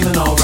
even know.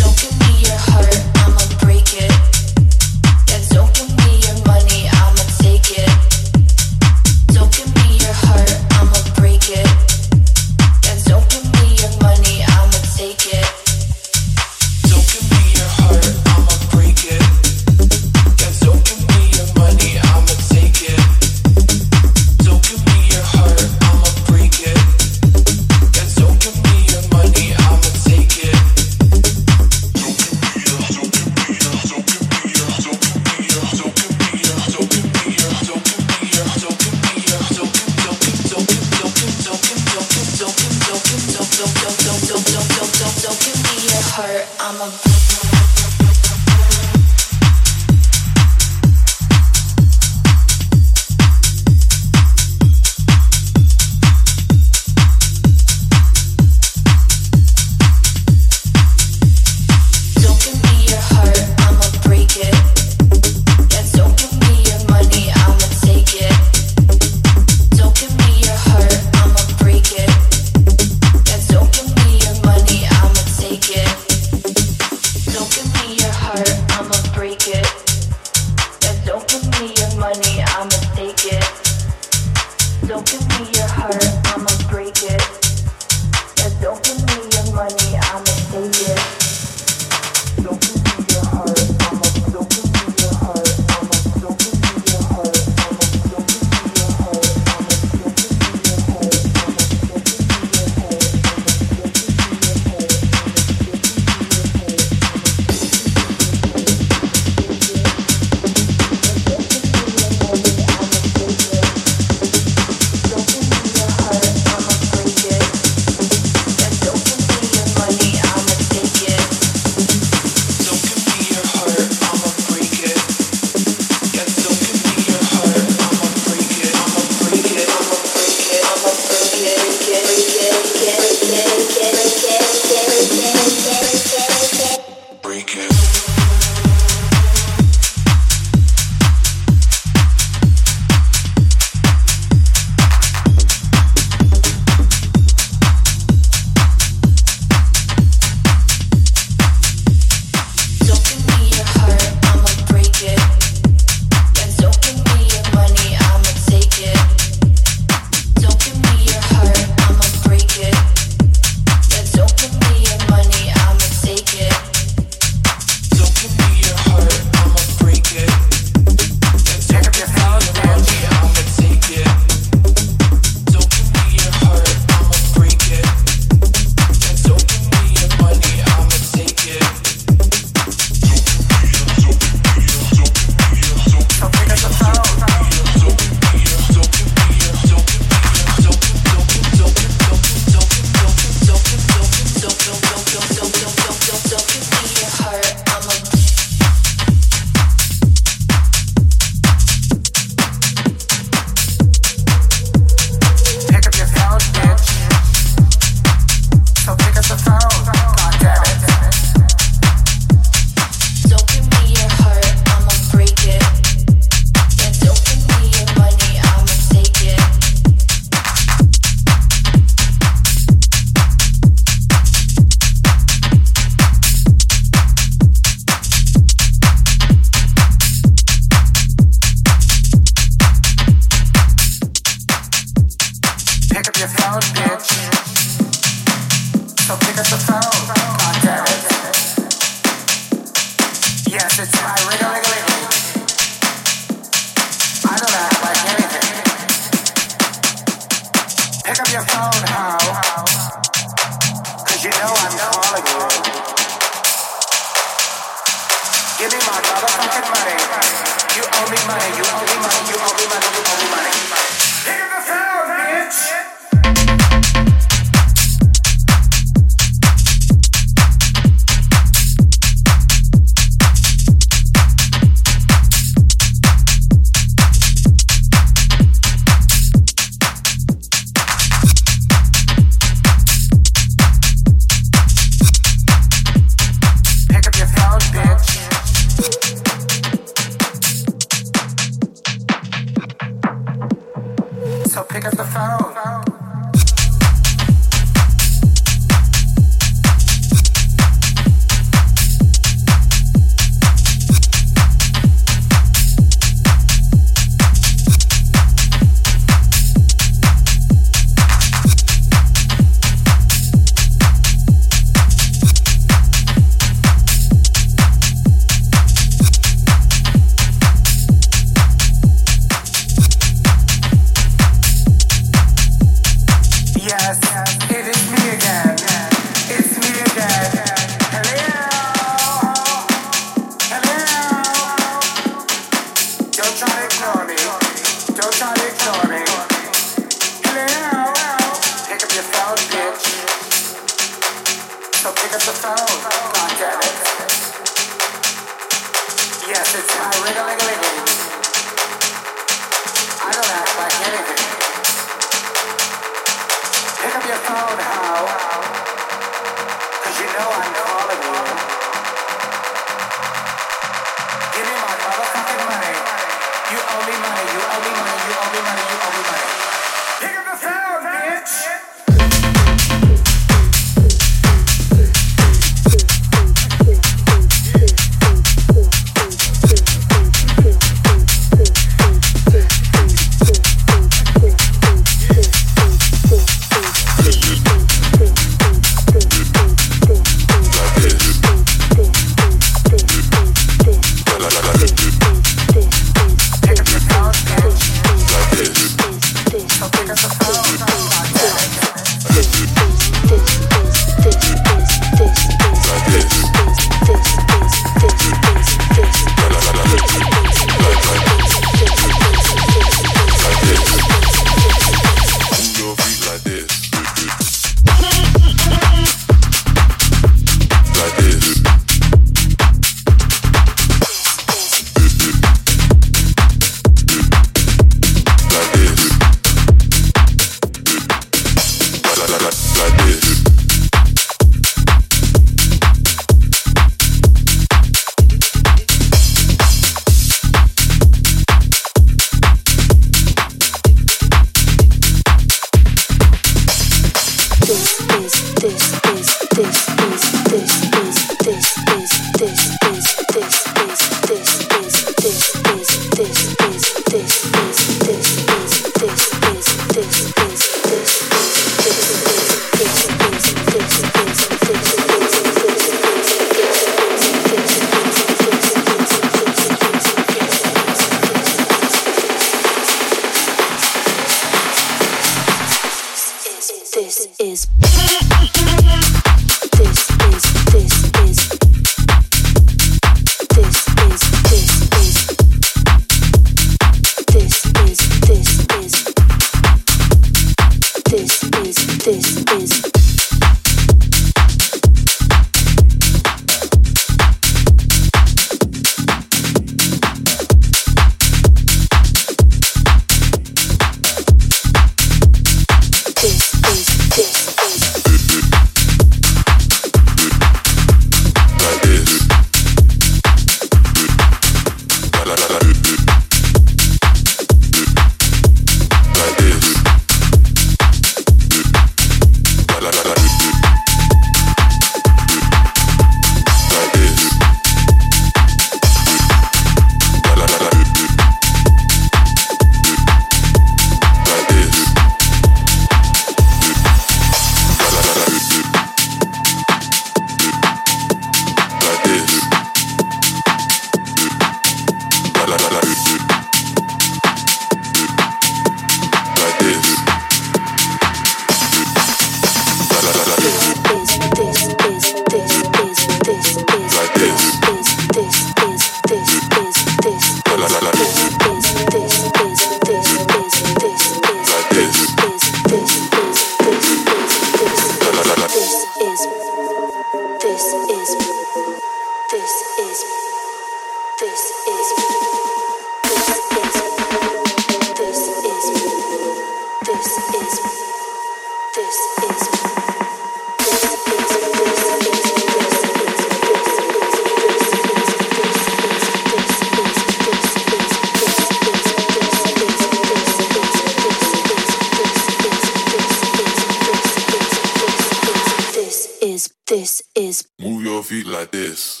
like this.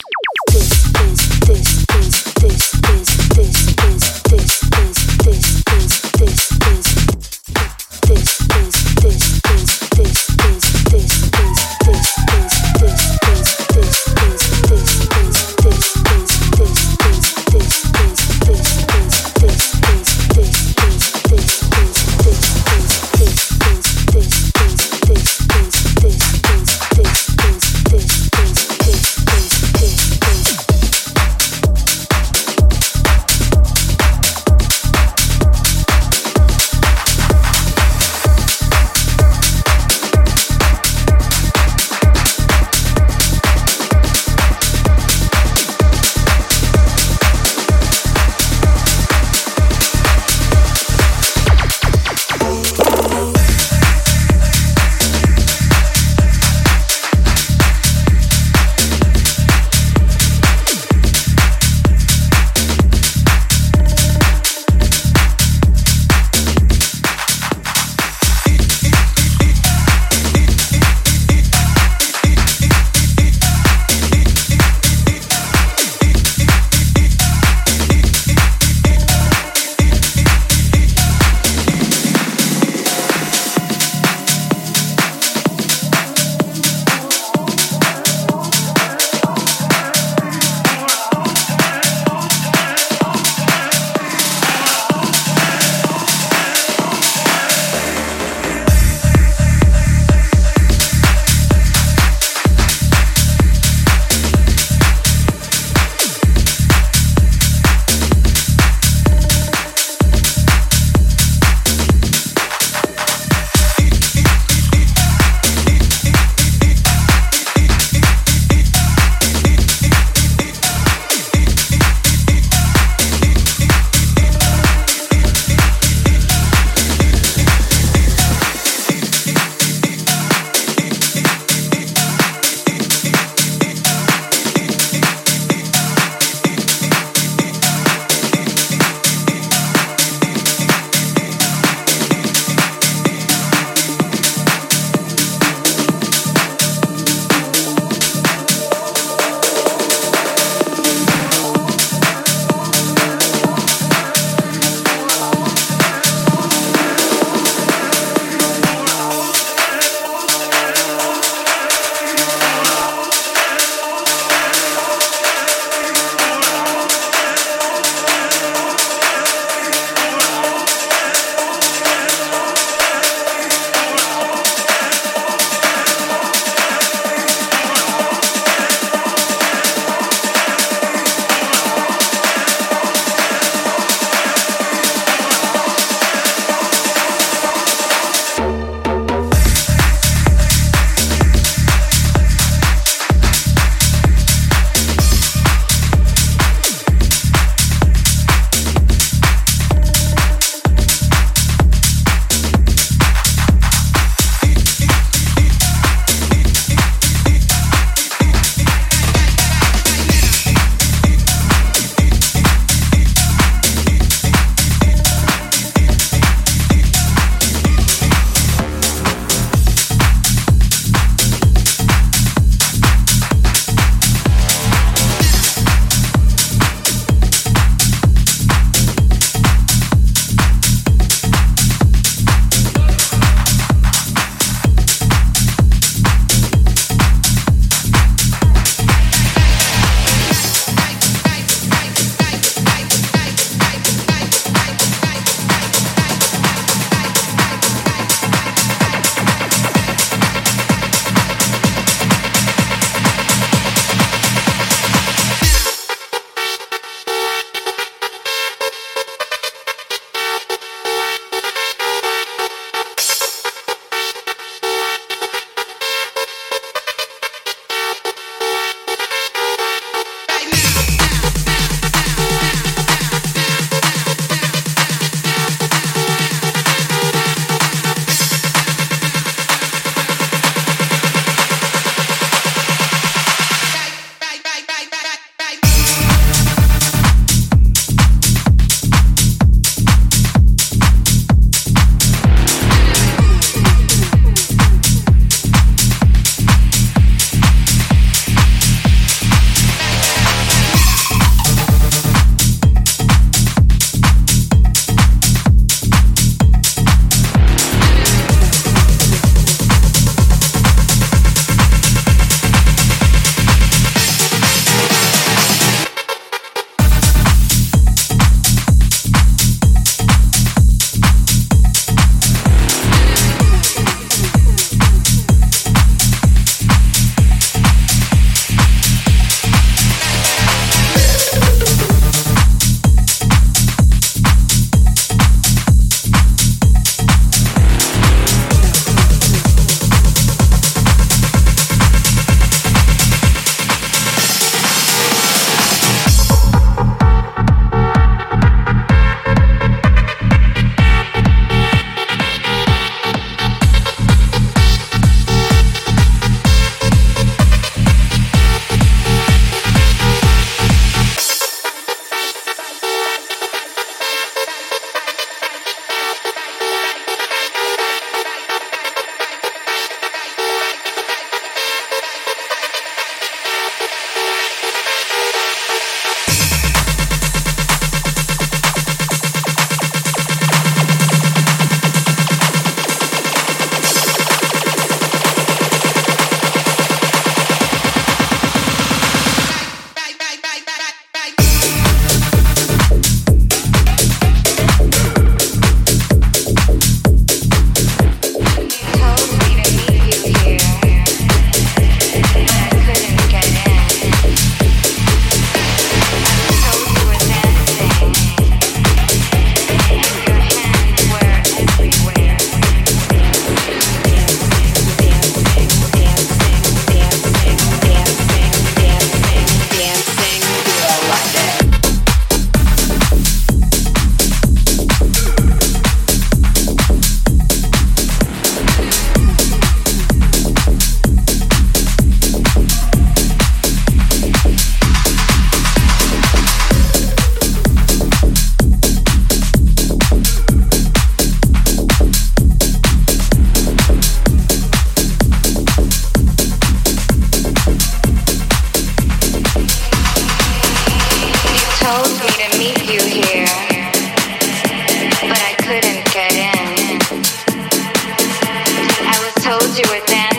Yeah, yeah, yeah,